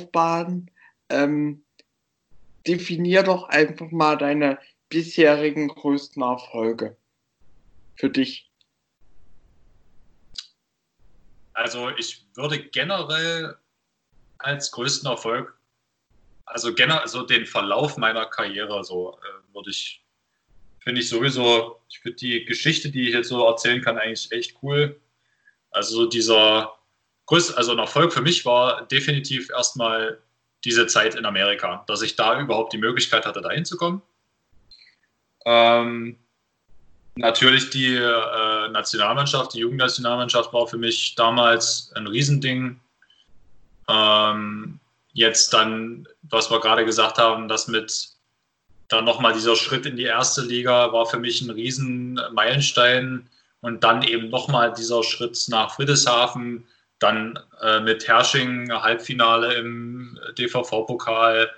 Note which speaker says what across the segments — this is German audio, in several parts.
Speaker 1: Laufbahn. Ähm, definier doch einfach mal deine bisherigen größten Erfolge für dich.
Speaker 2: Also ich würde generell als größten Erfolg, also generell so den Verlauf meiner Karriere, so äh, würde ich, finde ich sowieso, ich finde die Geschichte, die ich jetzt so erzählen kann, eigentlich echt cool. Also so dieser größte, also ein Erfolg für mich war definitiv erstmal diese Zeit in Amerika, dass ich da überhaupt die Möglichkeit hatte, da hinzukommen. Ähm, natürlich die äh, Nationalmannschaft, die Jugendnationalmannschaft war für mich damals ein Riesending. Ähm, jetzt dann, was wir gerade gesagt haben, das mit dann nochmal dieser Schritt in die erste Liga war für mich ein riesen Meilenstein und dann eben nochmal dieser Schritt nach Friedrichshafen, dann äh, mit Hersching Halbfinale im DVV-Pokal,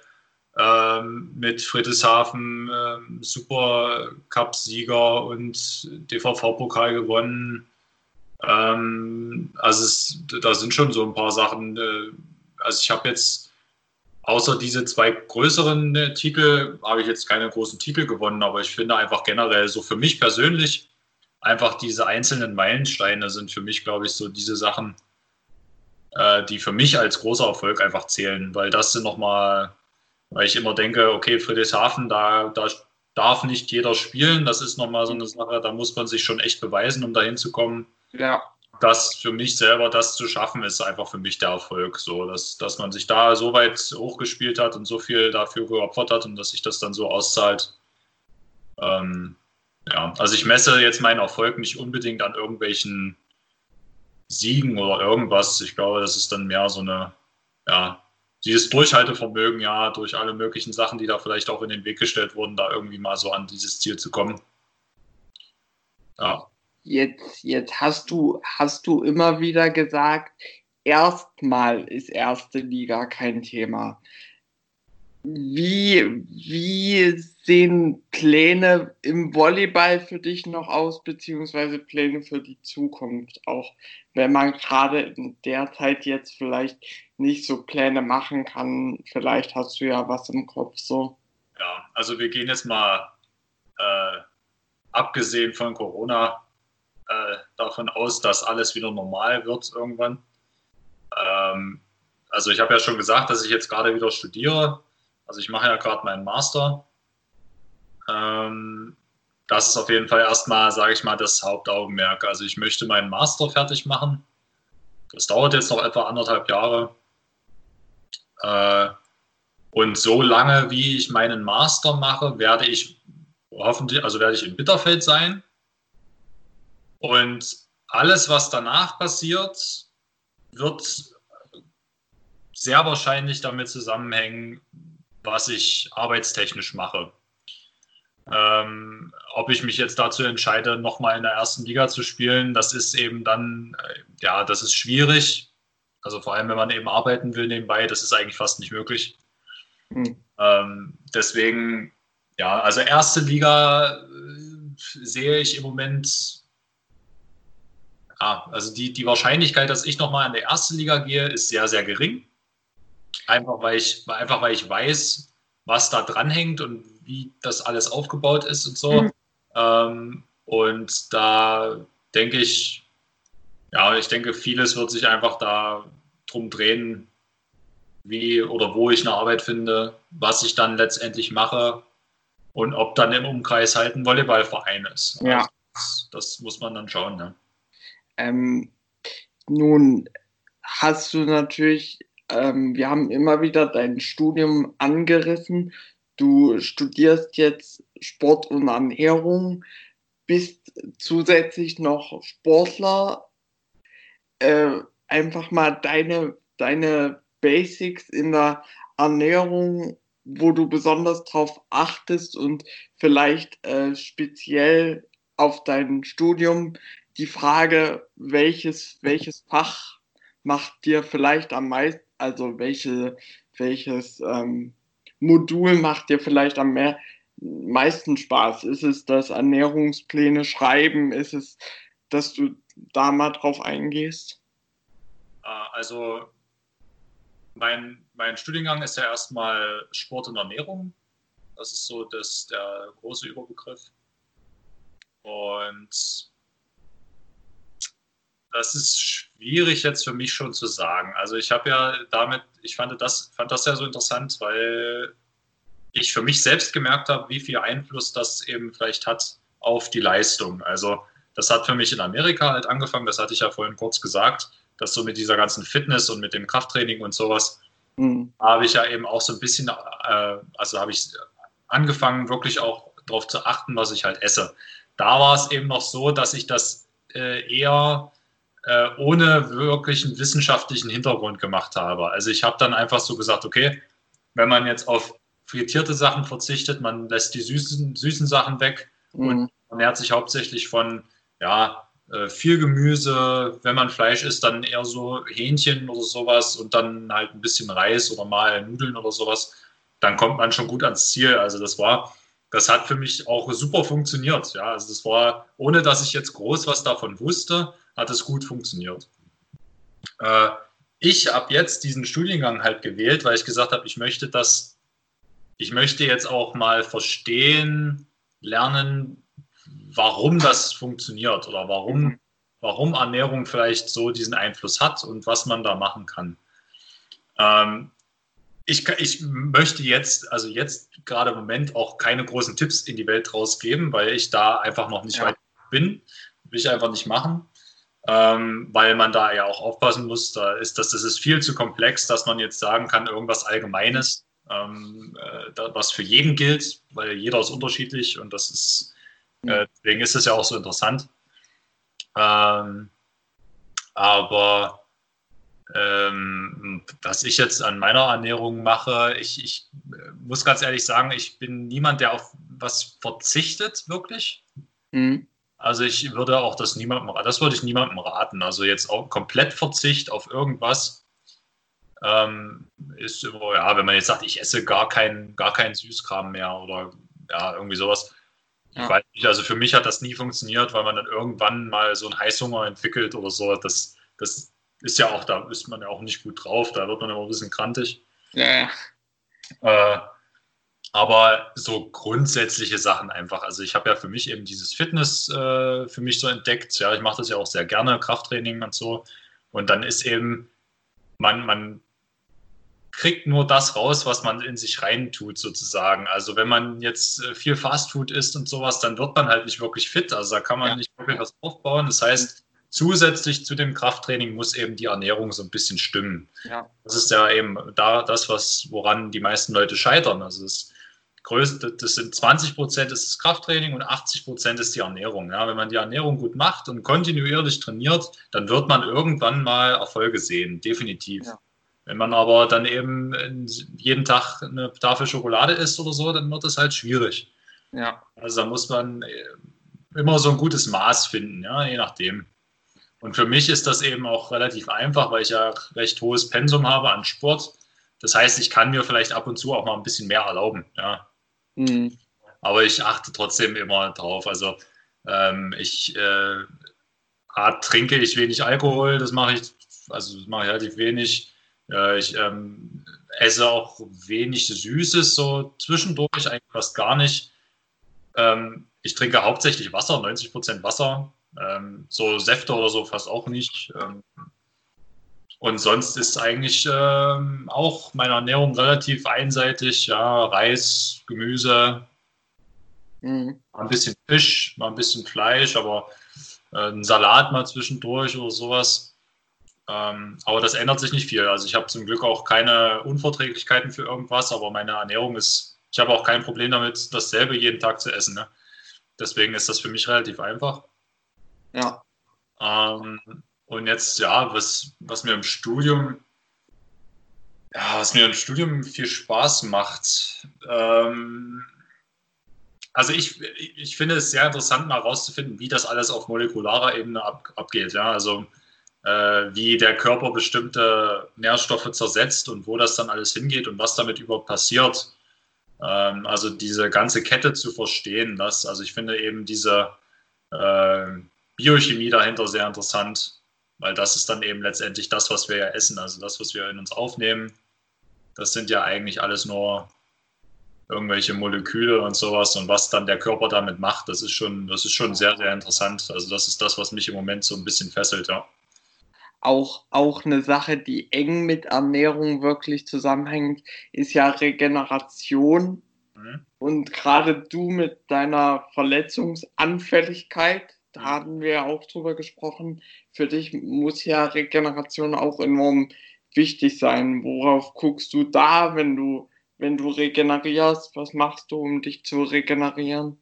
Speaker 2: ähm, mit Friedrichshafen ähm, Supercup-Sieger und DVV-Pokal gewonnen. Ähm, also es, da sind schon so ein paar Sachen. Äh, also ich habe jetzt außer diese zwei größeren äh, Titel habe ich jetzt keine großen Titel gewonnen, aber ich finde einfach generell so für mich persönlich einfach diese einzelnen Meilensteine sind für mich, glaube ich, so diese Sachen, äh, die für mich als großer Erfolg einfach zählen, weil das sind nochmal, weil ich immer denke, okay, Friedrichshafen, da, da darf nicht jeder spielen, das ist nochmal so eine Sache, da muss man sich schon echt beweisen, um dahin zu kommen. Ja. Das für mich selber, das zu schaffen, ist einfach für mich der Erfolg. So, dass, dass man sich da so weit hochgespielt hat und so viel dafür geopfert hat und dass sich das dann so auszahlt. Ähm, ja, also ich messe jetzt meinen Erfolg nicht unbedingt an irgendwelchen Siegen oder irgendwas. Ich glaube, das ist dann mehr so eine, ja, dieses Durchhaltevermögen, ja, durch alle möglichen Sachen, die da vielleicht auch in den Weg gestellt wurden, da irgendwie mal so an dieses Ziel zu kommen.
Speaker 1: Ja. Jetzt, jetzt hast du, hast du immer wieder gesagt, erstmal ist erste Liga kein Thema. Wie, wie sehen Pläne im Volleyball für dich noch aus, beziehungsweise Pläne für die Zukunft? Auch wenn man gerade in der Zeit jetzt vielleicht nicht so Pläne machen kann, vielleicht hast du ja was im Kopf so.
Speaker 2: Ja, also wir gehen jetzt mal äh, abgesehen von Corona äh, davon aus, dass alles wieder normal wird irgendwann. Ähm, also ich habe ja schon gesagt, dass ich jetzt gerade wieder studiere also ich mache ja gerade meinen Master. Ähm, das ist auf jeden Fall erstmal, sage ich mal, das Hauptaugenmerk. Also ich möchte meinen Master fertig machen. Das dauert jetzt noch etwa anderthalb Jahre. Äh, und so lange, wie ich meinen Master mache, werde ich hoffentlich, also werde ich in Bitterfeld sein. Und alles, was danach passiert, wird sehr wahrscheinlich damit zusammenhängen, was ich arbeitstechnisch mache. Ähm, ob ich mich jetzt dazu entscheide, nochmal in der ersten Liga zu spielen, das ist eben dann, äh, ja, das ist schwierig. Also vor allem, wenn man eben arbeiten will nebenbei, das ist eigentlich fast nicht möglich. Mhm. Ähm, deswegen, ja, also erste Liga äh, sehe ich im Moment, ja, also die, die Wahrscheinlichkeit, dass ich nochmal in die erste Liga gehe, ist sehr, sehr gering. Einfach weil ich, einfach weil ich weiß, was da dranhängt und wie das alles aufgebaut ist und so. Mhm. Ähm, und da denke ich, ja, ich denke, vieles wird sich einfach da drum drehen, wie oder wo ich eine Arbeit finde, was ich dann letztendlich mache und ob dann im Umkreis halt ein Volleyballverein ist. Ja. Also das, das, muss man dann schauen. Ne?
Speaker 1: Ähm, nun hast du natürlich ähm, wir haben immer wieder dein Studium angerissen. Du studierst jetzt Sport und Ernährung, bist zusätzlich noch Sportler. Äh, einfach mal deine, deine Basics in der Ernährung, wo du besonders drauf achtest und vielleicht äh, speziell auf dein Studium die Frage, welches, welches Fach macht dir vielleicht am meisten also welche, welches ähm, Modul macht dir vielleicht am mehr, meisten Spaß? Ist es das Ernährungspläne schreiben? Ist es, dass du da mal drauf eingehst?
Speaker 2: Äh, also mein, mein Studiengang ist ja erstmal Sport und Ernährung. Das ist so das, der große Überbegriff. Und das ist schwierig jetzt für mich schon zu sagen. Also ich habe ja damit, ich fand das, fand das ja so interessant, weil ich für mich selbst gemerkt habe, wie viel Einfluss das eben vielleicht hat auf die Leistung. Also das hat für mich in Amerika halt angefangen, das hatte ich ja vorhin kurz gesagt, dass so mit dieser ganzen Fitness und mit dem Krafttraining und sowas, mhm. habe ich ja eben auch so ein bisschen, äh, also habe ich angefangen, wirklich auch darauf zu achten, was ich halt esse. Da war es eben noch so, dass ich das äh, eher äh, ohne wirklichen wissenschaftlichen Hintergrund gemacht habe. Also ich habe dann einfach so gesagt, okay, wenn man jetzt auf frittierte Sachen verzichtet, man lässt die süßen, süßen Sachen weg mhm. und ernährt sich hauptsächlich von ja, äh, viel Gemüse, wenn man Fleisch isst, dann eher so Hähnchen oder sowas und dann halt ein bisschen Reis oder mal Nudeln oder sowas, dann kommt man schon gut ans Ziel. Also das war, das hat für mich auch super funktioniert. Ja, also das war, ohne dass ich jetzt groß was davon wusste, hat es gut funktioniert. Äh, ich habe jetzt diesen Studiengang halt gewählt, weil ich gesagt habe, ich möchte das, ich möchte jetzt auch mal verstehen, lernen, warum das funktioniert oder warum, warum Ernährung vielleicht so diesen Einfluss hat und was man da machen kann. Ähm, ich, ich möchte jetzt, also jetzt gerade im Moment auch keine großen Tipps in die Welt rausgeben, weil ich da einfach noch nicht ja. weit bin. Will ich einfach nicht machen ähm, weil man da ja auch aufpassen muss. Da ist das, das ist viel zu komplex, dass man jetzt sagen kann, irgendwas Allgemeines, ähm, äh, was für jeden gilt, weil jeder ist unterschiedlich und das ist, äh, deswegen ist es ja auch so interessant. Ähm, aber ähm, was ich jetzt an meiner Ernährung mache, ich, ich äh, muss ganz ehrlich sagen, ich bin niemand, der auf was verzichtet, wirklich. Mhm. Also ich würde auch das niemandem, das würde ich niemandem raten. Also jetzt auch komplett Verzicht auf irgendwas ähm, ist immer, ja, wenn man jetzt sagt, ich esse gar keinen gar kein Süßkram mehr oder ja, irgendwie sowas. Ja. Ich weiß nicht, also für mich hat das nie funktioniert, weil man dann irgendwann mal so einen Heißhunger entwickelt oder so. Das, das ist ja auch, da ist man ja auch nicht gut drauf, da wird man immer ein bisschen krantig. Ja. Äh, aber so grundsätzliche Sachen einfach. Also ich habe ja für mich eben dieses Fitness äh, für mich so entdeckt. Ja, ich mache das ja auch sehr gerne, Krafttraining und so. Und dann ist eben, man, man kriegt nur das raus, was man in sich reintut, sozusagen. Also wenn man jetzt äh, viel Fastfood isst und sowas, dann wird man halt nicht wirklich fit. Also da kann man ja. nicht wirklich was aufbauen. Das heißt, zusätzlich zu dem Krafttraining muss eben die Ernährung so ein bisschen stimmen. Ja. Das ist ja eben da das, was, woran die meisten Leute scheitern. Also es größte, das sind 20 Prozent ist das Krafttraining und 80 Prozent ist die Ernährung. Ja, wenn man die Ernährung gut macht und kontinuierlich trainiert, dann wird man irgendwann mal Erfolge sehen, definitiv. Ja. Wenn man aber dann eben jeden Tag eine Tafel Schokolade isst oder so, dann wird es halt schwierig. Ja. Also da muss man äh, immer so ein gutes Maß finden, ja, je nachdem. Und für mich ist das eben auch relativ einfach, weil ich ja recht hohes Pensum habe an Sport. Das heißt, ich kann mir vielleicht ab und zu auch mal ein bisschen mehr erlauben. Ja. Mhm. Aber ich achte trotzdem immer drauf. Also ähm, ich äh, trinke ich wenig Alkohol, das mache ich, also das mache ich relativ wenig. Äh, ich ähm, esse auch wenig Süßes, so zwischendurch eigentlich fast gar nicht. Ähm, ich trinke hauptsächlich Wasser, 90 Prozent Wasser. Ähm, so Säfte oder so fast auch nicht. Ähm, und sonst ist eigentlich ähm, auch meine Ernährung relativ einseitig. Ja, Reis, Gemüse, mhm. ein bisschen Fisch, mal ein bisschen Fleisch, aber äh, ein Salat mal zwischendurch oder sowas. Ähm, aber das ändert sich nicht viel. Also ich habe zum Glück auch keine Unverträglichkeiten für irgendwas, aber meine Ernährung ist, ich habe auch kein Problem damit, dasselbe jeden Tag zu essen. Ne? Deswegen ist das für mich relativ einfach. Ja. Ähm, und jetzt, ja, was, was mir im Studium, ja, was mir im Studium viel Spaß macht. Ähm, also ich, ich finde es sehr interessant, mal herauszufinden, wie das alles auf molekularer Ebene ab, abgeht. Ja, also äh, wie der Körper bestimmte Nährstoffe zersetzt und wo das dann alles hingeht und was damit überhaupt passiert. Ähm, also diese ganze Kette zu verstehen, das, also ich finde eben diese äh, Biochemie dahinter sehr interessant weil das ist dann eben letztendlich das, was wir ja essen, also das, was wir in uns aufnehmen, das sind ja eigentlich alles nur irgendwelche Moleküle und sowas und was dann der Körper damit macht, das ist schon, das ist schon sehr, sehr interessant. Also das ist das, was mich im Moment so ein bisschen fesselt, ja.
Speaker 1: Auch, auch eine Sache, die eng mit Ernährung wirklich zusammenhängt, ist ja Regeneration. Mhm. Und gerade du mit deiner Verletzungsanfälligkeit. Hatten wir auch drüber gesprochen, für dich muss ja Regeneration auch enorm wichtig sein. Worauf guckst du da, wenn du wenn du regenerierst? Was machst du, um dich zu regenerieren?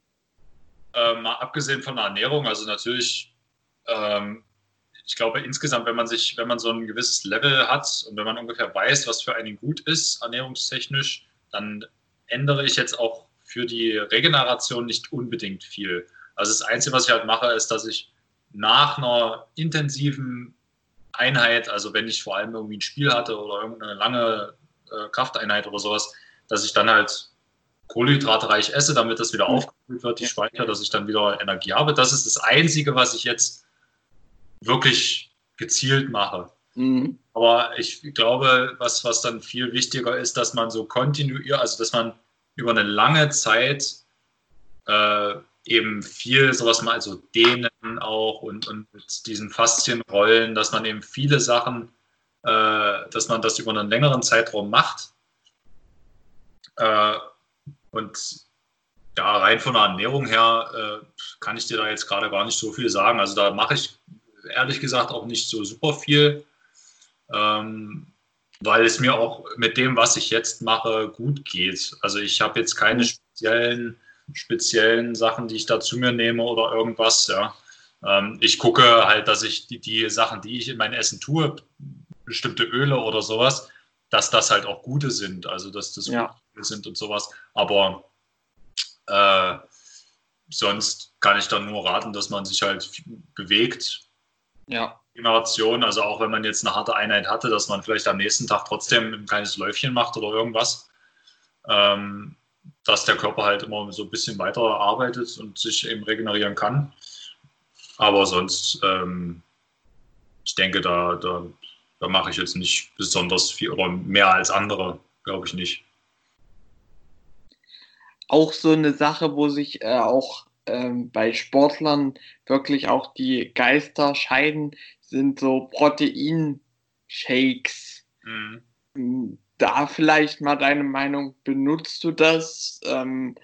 Speaker 2: Ähm, mal abgesehen von der Ernährung, also natürlich, ähm, ich glaube insgesamt, wenn man sich, wenn man so ein gewisses Level hat und wenn man ungefähr weiß, was für einen gut ist, ernährungstechnisch, dann ändere ich jetzt auch für die Regeneration nicht unbedingt viel. Also das Einzige, was ich halt mache, ist, dass ich nach einer intensiven Einheit, also wenn ich vor allem irgendwie ein Spiel hatte oder irgendeine lange äh, Krafteinheit oder sowas, dass ich dann halt kohlenhydratreich esse, damit das wieder aufgefüllt wird, die Speicher, dass ich dann wieder Energie habe. Das ist das Einzige, was ich jetzt wirklich gezielt mache. Mhm. Aber ich glaube, was, was dann viel wichtiger ist, dass man so kontinuierlich, also dass man über eine lange Zeit äh, eben viel sowas mal, also dehnen auch und, und mit diesen Faszienrollen, dass man eben viele Sachen, äh, dass man das über einen längeren Zeitraum macht äh, und ja, rein von der Ernährung her äh, kann ich dir da jetzt gerade gar nicht so viel sagen. Also da mache ich ehrlich gesagt auch nicht so super viel, ähm, weil es mir auch mit dem, was ich jetzt mache, gut geht. Also ich habe jetzt keine speziellen, speziellen Sachen, die ich da zu mir nehme oder irgendwas. Ja. Ähm, ich gucke halt, dass ich die, die Sachen, die ich in mein Essen tue, bestimmte Öle oder sowas, dass das halt auch gute sind. Also dass das ja sind und sowas. Aber äh, sonst kann ich dann nur raten, dass man sich halt bewegt. Ja. Generation, also auch wenn man jetzt eine harte Einheit hatte, dass man vielleicht am nächsten Tag trotzdem ein kleines Läufchen macht oder irgendwas. Ähm, dass der Körper halt immer so ein bisschen weiter arbeitet und sich eben regenerieren kann. Aber sonst, ähm, ich denke, da, da, da mache ich jetzt nicht besonders viel oder mehr als andere, glaube ich nicht
Speaker 1: auch so eine Sache, wo sich äh, auch ähm, bei Sportlern wirklich auch die Geister scheiden, sind so Proteinshakes. Mhm. Da vielleicht mal deine Meinung, benutzt du das? Ähm,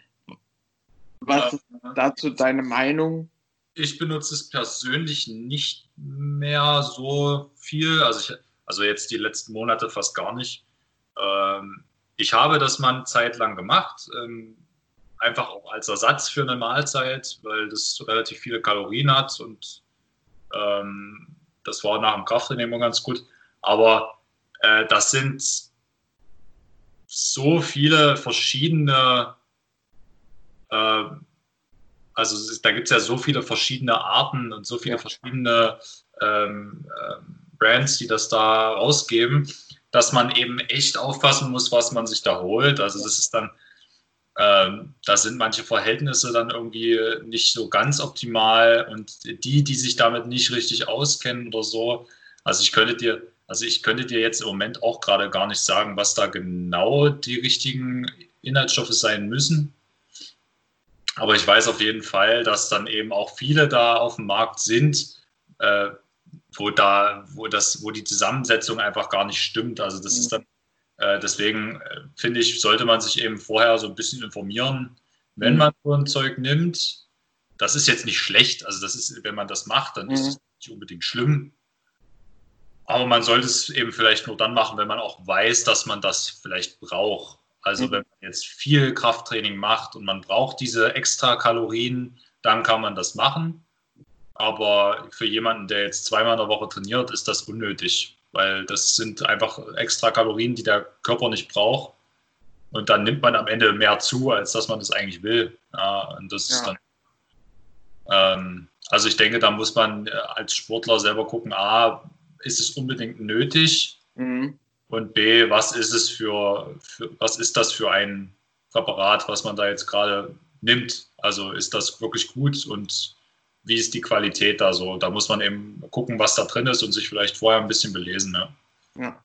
Speaker 1: was ist dazu deine Meinung?
Speaker 2: Ich benutze es persönlich nicht mehr so viel, also, ich, also jetzt die letzten Monate fast gar nicht. Ähm, ich habe das mal eine Zeit lang gemacht. Ähm, einfach auch als Ersatz für eine Mahlzeit, weil das relativ viele Kalorien hat und ähm, das war nach dem Krafttraining immer ganz gut. Aber äh, das sind so viele verschiedene, äh, also da gibt es ja so viele verschiedene Arten und so viele verschiedene ähm, äh, Brands, die das da rausgeben, dass man eben echt aufpassen muss, was man sich da holt. Also das ist dann ähm, da sind manche Verhältnisse dann irgendwie nicht so ganz optimal und die, die sich damit nicht richtig auskennen oder so. Also ich könnte dir, also ich könnte dir jetzt im Moment auch gerade gar nicht sagen, was da genau die richtigen Inhaltsstoffe sein müssen. Aber ich weiß auf jeden Fall, dass dann eben auch viele da auf dem Markt sind, äh, wo da, wo das, wo die Zusammensetzung einfach gar nicht stimmt. Also das ist dann äh, deswegen äh, finde ich, sollte man sich eben vorher so ein bisschen informieren, wenn mhm. man so ein Zeug nimmt. Das ist jetzt nicht schlecht, also das ist, wenn man das macht, dann mhm. ist es nicht unbedingt schlimm. Aber man sollte es eben vielleicht nur dann machen, wenn man auch weiß, dass man das vielleicht braucht. Also mhm. wenn man jetzt viel Krafttraining macht und man braucht diese extra Kalorien, dann kann man das machen. Aber für jemanden, der jetzt zweimal in der Woche trainiert, ist das unnötig weil das sind einfach extra Kalorien, die der Körper nicht braucht. Und dann nimmt man am Ende mehr zu, als dass man das eigentlich will. Ja, und das ja. ist dann. Ähm, also ich denke, da muss man äh, als Sportler selber gucken, A, ist es unbedingt nötig? Mhm. Und B, was ist es für, für, was ist das für ein Präparat, was man da jetzt gerade nimmt? Also ist das wirklich gut und wie ist die Qualität da so? Da muss man eben gucken, was da drin ist und sich vielleicht vorher ein bisschen belesen. Ne?
Speaker 1: Ja.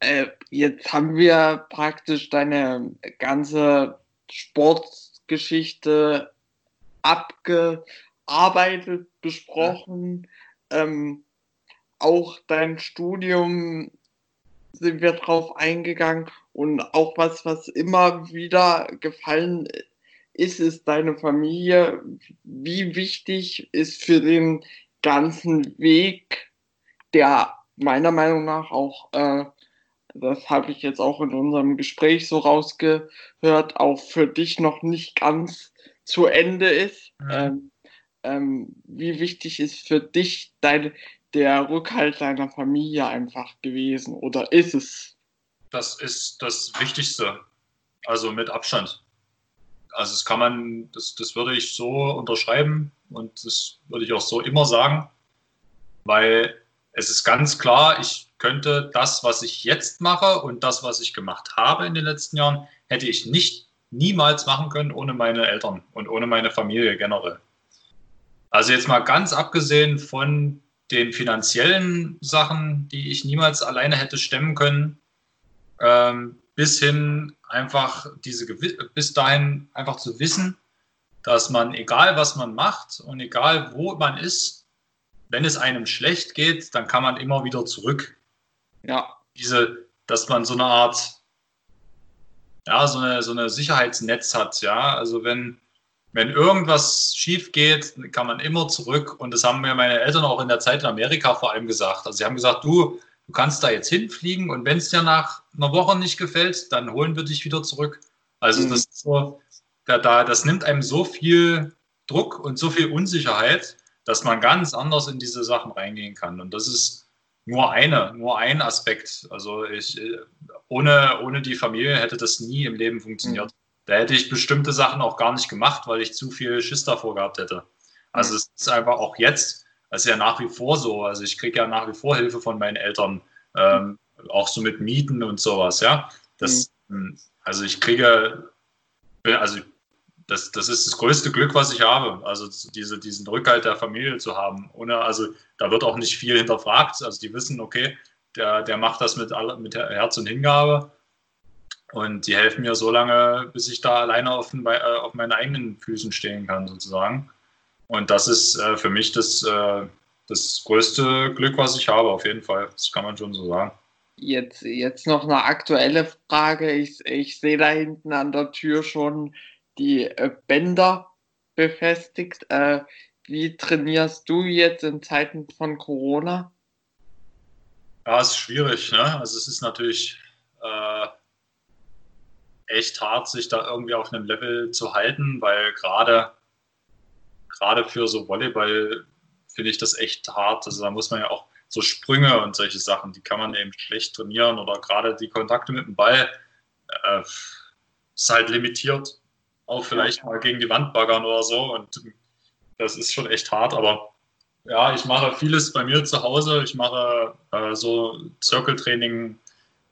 Speaker 1: äh, jetzt haben wir praktisch deine ganze Sportgeschichte abgearbeitet, besprochen. Ja. Ähm, auch dein Studium sind wir drauf eingegangen und auch was, was immer wieder gefallen ist, ist deine Familie. Wie wichtig ist für den ganzen Weg, der meiner Meinung nach auch, äh, das habe ich jetzt auch in unserem Gespräch so rausgehört, auch für dich noch nicht ganz zu Ende ist. Mhm. Ähm, ähm, wie wichtig ist für dich dein, der Rückhalt deiner Familie einfach gewesen oder ist es?
Speaker 2: Das ist das Wichtigste, also mit Abstand. Also das kann man, das, das würde ich so unterschreiben und das würde ich auch so immer sagen, weil es ist ganz klar, ich könnte das, was ich jetzt mache und das, was ich gemacht habe in den letzten Jahren, hätte ich nicht niemals machen können ohne meine Eltern und ohne meine Familie generell. Also jetzt mal ganz abgesehen von den finanziellen Sachen, die ich niemals alleine hätte stemmen können, ähm, bis hin einfach diese bis dahin einfach zu wissen, dass man egal was man macht und egal wo man ist, wenn es einem schlecht geht, dann kann man immer wieder zurück. Ja. Diese, dass man so eine Art, ja, so eine, so eine Sicherheitsnetz hat, ja. Also wenn, wenn irgendwas schief geht, kann man immer zurück. Und das haben mir meine Eltern auch in der Zeit in Amerika vor allem gesagt. Also sie haben gesagt, du, du kannst da jetzt hinfliegen und wenn es dir nach einer Woche nicht gefällt, dann holen wir dich wieder zurück. Also mhm. das so, da, da, das nimmt einem so viel Druck und so viel Unsicherheit dass man ganz anders in diese Sachen reingehen kann. Und das ist nur eine, nur ein Aspekt. Also ich, ohne, ohne die Familie hätte das nie im Leben funktioniert. Mhm. Da hätte ich bestimmte Sachen auch gar nicht gemacht, weil ich zu viel Schiss davor gehabt hätte. Also mhm. es ist einfach auch jetzt, es ist ja nach wie vor so. Also ich kriege ja nach wie vor Hilfe von meinen Eltern, ähm, auch so mit Mieten und sowas, ja. Das, mhm. Also ich kriege, also das, das ist das größte Glück, was ich habe. Also diese, diesen Rückhalt der Familie zu haben. Ohne, also da wird auch nicht viel hinterfragt. Also die wissen, okay, der, der macht das mit, mit Herz und Hingabe. Und die helfen mir so lange, bis ich da alleine auf, den, äh, auf meinen eigenen Füßen stehen kann, sozusagen. Und das ist äh, für mich das, äh, das größte Glück, was ich habe, auf jeden Fall. Das kann man schon so sagen.
Speaker 1: Jetzt, jetzt noch eine aktuelle Frage. Ich, ich sehe da hinten an der Tür schon die äh, Bänder befestigt. Äh, wie trainierst du jetzt in Zeiten von Corona?
Speaker 2: Ja, es ist schwierig. Ne? Also es ist natürlich äh, echt hart, sich da irgendwie auf einem Level zu halten, weil gerade gerade für so Volleyball finde ich das echt hart. Also da muss man ja auch so Sprünge und solche Sachen, die kann man eben schlecht trainieren oder gerade die Kontakte mit dem Ball äh, ist halt limitiert auch vielleicht mal gegen die Wand baggern oder so. Und das ist schon echt hart, aber ja, ich mache vieles bei mir zu Hause. Ich mache äh, so Circle-Training-Geschichten.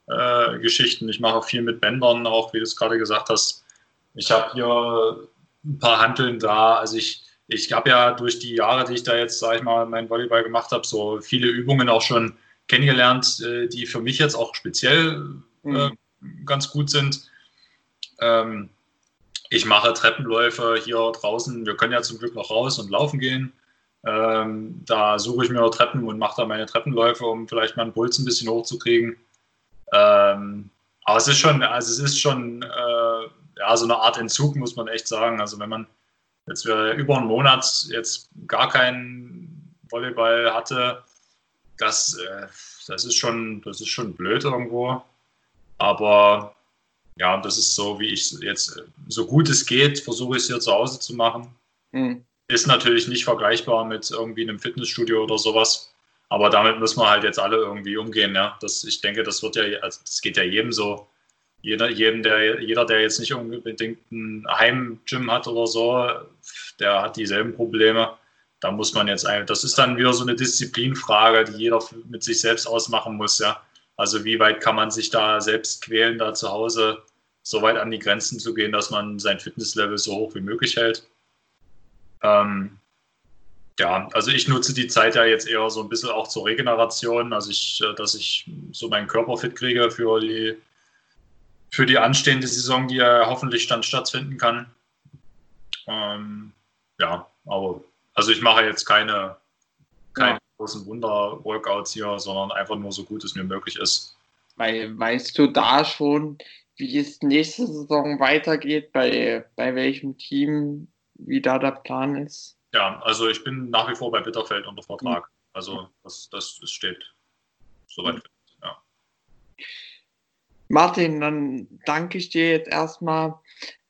Speaker 2: Äh, ich mache viel mit Bändern, auch wie du es gerade gesagt hast. Ich habe hier ein paar Hanteln da. Also ich, ich habe ja durch die Jahre, die ich da jetzt, sage ich mal, mein Volleyball gemacht habe, so viele Übungen auch schon kennengelernt, äh, die für mich jetzt auch speziell äh, mhm. ganz gut sind. Ähm, ich mache Treppenläufe hier draußen. Wir können ja zum Glück noch raus und laufen gehen. Ähm, da suche ich mir Treppen und mache da meine Treppenläufe, um vielleicht meinen Puls ein bisschen hochzukriegen. Ähm, aber es ist schon, also es ist schon äh, ja, so eine Art Entzug, muss man echt sagen. Also wenn man jetzt über einen Monat jetzt gar keinen Volleyball hatte, das, äh, das, ist schon, das ist schon blöd irgendwo. Aber ja, das ist so, wie ich jetzt, so gut es geht, versuche ich es hier zu Hause zu machen. Mhm. Ist natürlich nicht vergleichbar mit irgendwie einem Fitnessstudio oder sowas. Aber damit müssen wir halt jetzt alle irgendwie umgehen. Ja? Das, ich denke, das wird ja, also das geht ja jedem so. Jeder, jedem, der, jeder, der jetzt nicht unbedingt ein Heimgym hat oder so, der hat dieselben Probleme. Da muss man jetzt einfach, das ist dann wieder so eine Disziplinfrage, die jeder mit sich selbst ausmachen muss, ja. Also wie weit kann man sich da selbst quälen, da zu Hause so weit an die Grenzen zu gehen, dass man sein Fitnesslevel so hoch wie möglich hält. Ähm, Ja, also ich nutze die Zeit ja jetzt eher so ein bisschen auch zur Regeneration, also ich, äh, dass ich so meinen Körper fit kriege für die, für die anstehende Saison, die ja hoffentlich dann stattfinden kann. Ähm, ja, aber also ich mache jetzt keine, keine ja. großen Wunder-Workouts hier, sondern einfach nur so gut es mir möglich ist.
Speaker 1: Weil, weißt du da schon, wie es nächste Saison weitergeht, bei, bei welchem Team, wie da der Plan ist?
Speaker 2: Ja, also ich bin nach wie vor bei Bitterfeld unter Vertrag. Also das, das, das steht soweit fest. Ja.
Speaker 1: Martin, dann danke ich dir jetzt erstmal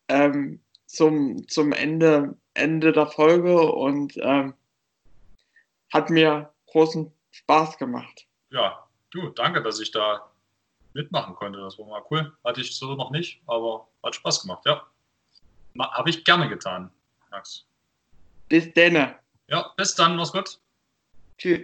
Speaker 1: ähm, zum, zum Ende, Ende der Folge und ähm, hat mir großen Spaß gemacht.
Speaker 2: Ja, du, danke, dass ich da mitmachen konnte. Das war mal cool. Hatte ich so noch nicht, aber hat Spaß gemacht, ja. Habe ich gerne getan, Max.
Speaker 1: Bis dann.
Speaker 2: Ja, bis dann, mach's gut.
Speaker 1: Tschüss.